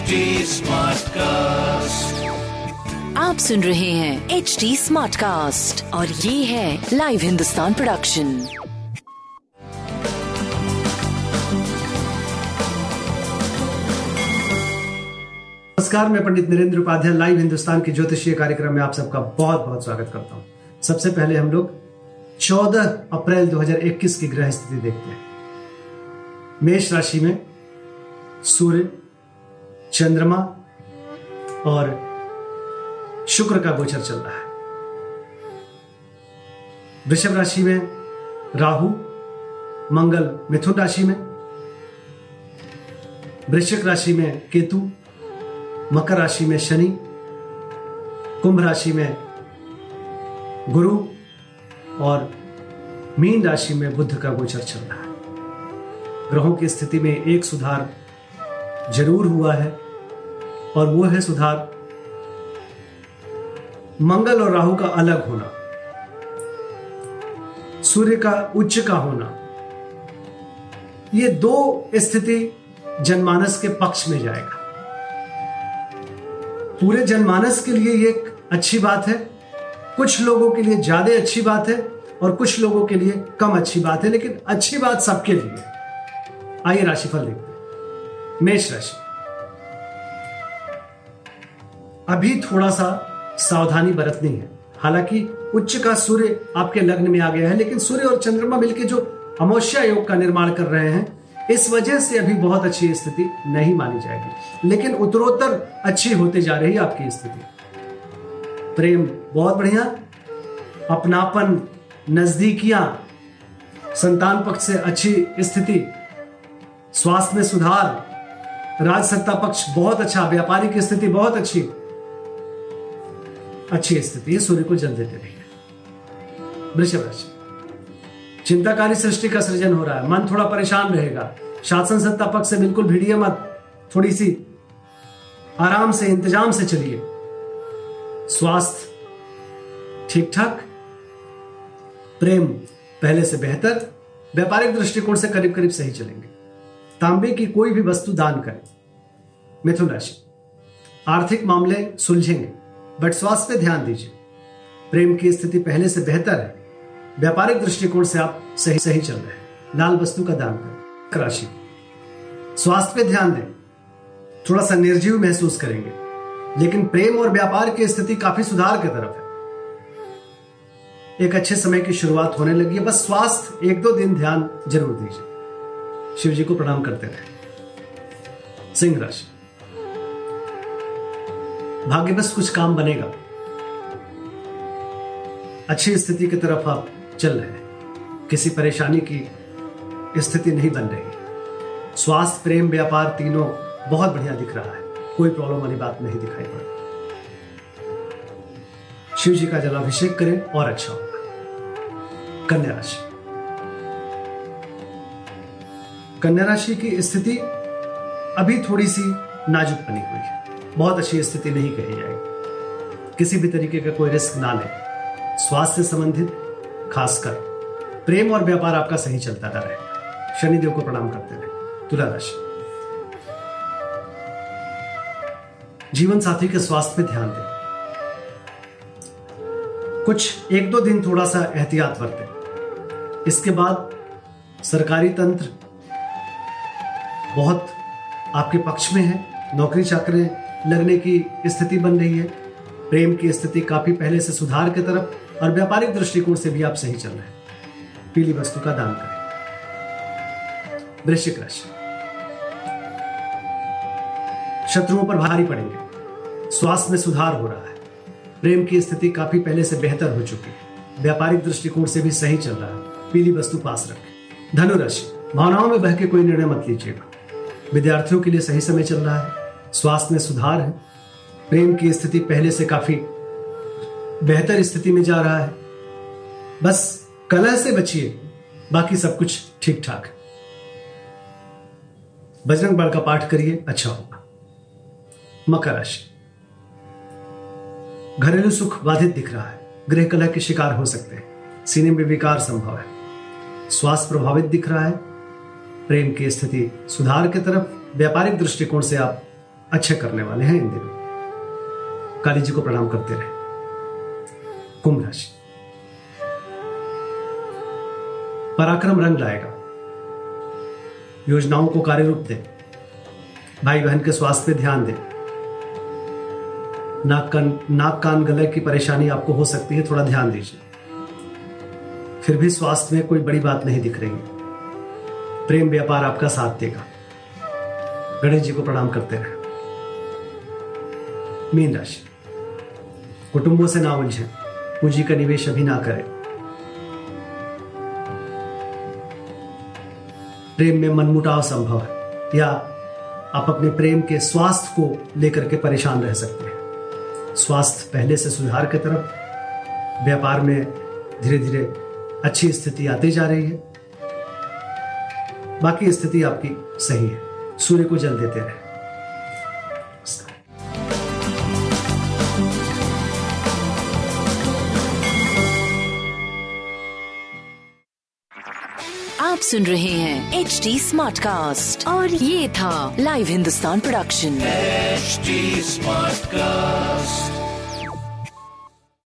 HD Smartcast. आप सुन रहे हैं एच डी स्मार्ट कास्ट और ये है लाइव हिंदुस्तान प्रोडक्शन नमस्कार मैं पंडित नरेंद्र उपाध्याय लाइव हिंदुस्तान के ज्योतिषीय कार्यक्रम में आप सबका बहुत बहुत स्वागत करता हूँ। सबसे पहले हम लोग 14 अप्रैल 2021 की ग्रह स्थिति देखते हैं। मेष राशि में सूर्य चंद्रमा और शुक्र का गोचर चल रहा है। वृषभ राशि में राहु, मंगल मिथुन राशि में, वृश्चिक राशि में केतु, मकर राशि में शनि, कुंभ राशि में गुरु और मीन राशि में बुद्ध का गोचर चल रहा है। ग्रहों की स्थिति में एक सुधार ज़रूर हुआ है, और वो है सुधार। मंगल और राहु का अलग होना, सूर्य का उच्च का होना, ये दो स्थिति जनमानस के पक्ष में जाएगा। पूरे जनमानस के लिए ये अच्छी बात है, कुछ लोगों के लिए ज़्यादा अच्छी बात है, और कुछ लोगों के लिए कम अच्छी बात है, लेकिन अच्छी बात सबके लिए आइए राशिफल देखते मेष राशि अभी थोड़ा सा सावधानी बरतनी है। हालाँकि उच्च का सूर्य आपके लग्न में आ गया है, लेकिन सूर्य और चंद्रमा मिलकर जो अमोष्या योग का निर्माण कर रहे हैं, इस वजह से अभी बहुत अच्छी स्थिति नहीं मानी जाएगी। लेकिन उत्तरोत्तर अच्छी होती जा रही है आपकी स्थिति। प्रेम बहुत बढ़िया। अपनापन, नजदीकियाँ, संतान पक्ष से अच्छी स्थिति, स्वास्थ्य में सुधार राज सत्ता पक्ष बहुत अच्छा व्यापारिक स्थिति बहुत अच्छी। अच्छी स्थिति है सूर्य को जल देते रहिए। वृषभ राशि। चिंताकारी सृष्टि का सृजन हो रहा है। मन थोड़ा परेशान रहेगा। शासन सत्ता पक्ष से बिल्कुल भिड़िए मत। थोड़ी सी आराम से, इंतज़ाम से चलिए। स्वास्थ्य ठीक ठाक प्रेम पहले से बेहतर। व्यापारिक दृष्टिकोण से करीब करीब सही चलेंगे। तांबे की कोई भी वस्तु दान करें। मिथुन राशि। आर्थिक मामले सुलझेंगे बट स्वास्थ्य पे ध्यान दीजिए। प्रेम की स्थिति पहले से बेहतर है। व्यापारिक दृष्टिकोण से आप सही सही चल रहे हैं। लाल वस्तु का दान करें। राशि। स्वास्थ्य पे ध्यान दें। थोड़ा सा निर्जीव महसूस करेंगे। लेकिन प्रेम और व्यापार की स्थिति काफ़ी सुधार की तरफ़ है। एक अच्छे समय की शुरुआत होने लगी है। बस स्वास्थ्य एक दो दिन ध्यान ज़रूर दीजिए। शिव जी को प्रणाम करते रहे सिंह राशि। भाग्य बस कुछ काम बनेगा। अच्छी स्थिति की तरफ़ आप चल रहे हैं। किसी परेशानी की स्थिति नहीं बन रही। स्वास्थ्य, प्रेम, व्यापार तीनों बहुत बढ़िया दिख रहा है। कोई प्रॉब्लम वाली बात नहीं दिखाई पड़ शिव जी का जलाभिषेक करें और अच्छा होगा। कन्या राशि। कन्या राशि की स्थिति अभी थोड़ी सी नाजुक बनी हुई है। बहुत अच्छी स्थिति नहीं कही जाएगी। किसी भी तरीके का कोई रिस्क ना लें। स्वास्थ्य से संबंधित, खासकर प्रेम और व्यापार आपका सही चलता रहेगा शनिदेव को प्रणाम करते रहे। तुला राशि। जीवन साथी के स्वास्थ्य पे ध्यान दें। कुछ एक दो दिन थोड़ा सा एहतियात बरतें। इसके बाद सरकारी तंत्र बहुत आपके पक्ष में है। नौकरी चाकरी लगने की स्थिति बन रही है। प्रेम की स्थिति काफ़ी पहले से सुधार की तरफ़ और व्यापारिक दृष्टिकोण से भी आप सही चल रहे हैं। पीली वस्तु का दान करें। वृश्चिक राशि। शत्रुओं पर भारी पड़ेंगे। स्वास्थ्य में सुधार हो रहा है। प्रेम की स्थिति काफ़ी पहले से बेहतर हो चुकी है। व्यापारिक दृष्टिकोण से भी सही चल रहा है। पीली वस्तु पास रखें। धनुराशि भावनाओं में बह के कोई निर्णय मत लीजिएगा। विद्यार्थियों के लिए सही समय चल रहा है, स्वास्थ्य में सुधार है, प्रेम की स्थिति पहले से काफ़ी बेहतर स्थिति में जा रहा है। बस कलह से बचिए, बाकी सब कुछ ठीक ठाक है। बजरंग बाल का पाठ करिए अच्छा होगा। मकर राशि। घरेलू सुख बाधित दिख रहा है, गृह कलह के शिकार हो सकते हैं। सीने में विकार संभव है। स्वास्थ्य प्रभावित दिख रहा है प्रेम की स्थिति सुधार की तरफ़ व्यापारिक दृष्टिकोण से आप अच्छे करने वाले हैं इन दिनों। काली जी को प्रणाम करते रहे। कुंभ राशि। पराक्रम रंग लाएगा। योजनाओं को कार्य रूप दे। भाई बहन के स्वास्थ्य पे ध्यान दे। नाक कान नाक कान गले की परेशानी आपको हो सकती है, थोड़ा ध्यान दीजिए। फिर भी स्वास्थ्य में कोई बड़ी बात नहीं दिख रही। है प्रेम व्यापार आपका साथ देगा। गणेश जी को प्रणाम करते रहे। मीन राशि। कुटुंबों से ना उलझे। पूंजी का निवेश अभी ना करें। प्रेम में मनमुटाव संभव है। या आप अपने प्रेम के स्वास्थ्य को लेकर के परेशान रह सकते हैं। स्वास्थ्य पहले से सुधार की तरफ़। व्यापार में धीरे धीरे अच्छी स्थिति आती जा रही है। बाकी स्थिति आपकी सही है। सूर्य को जल देते रहे। आप सुन रहे हैं एच डी स्मार्ट कास्ट और ये था live Hindustan production H smart Smartcast.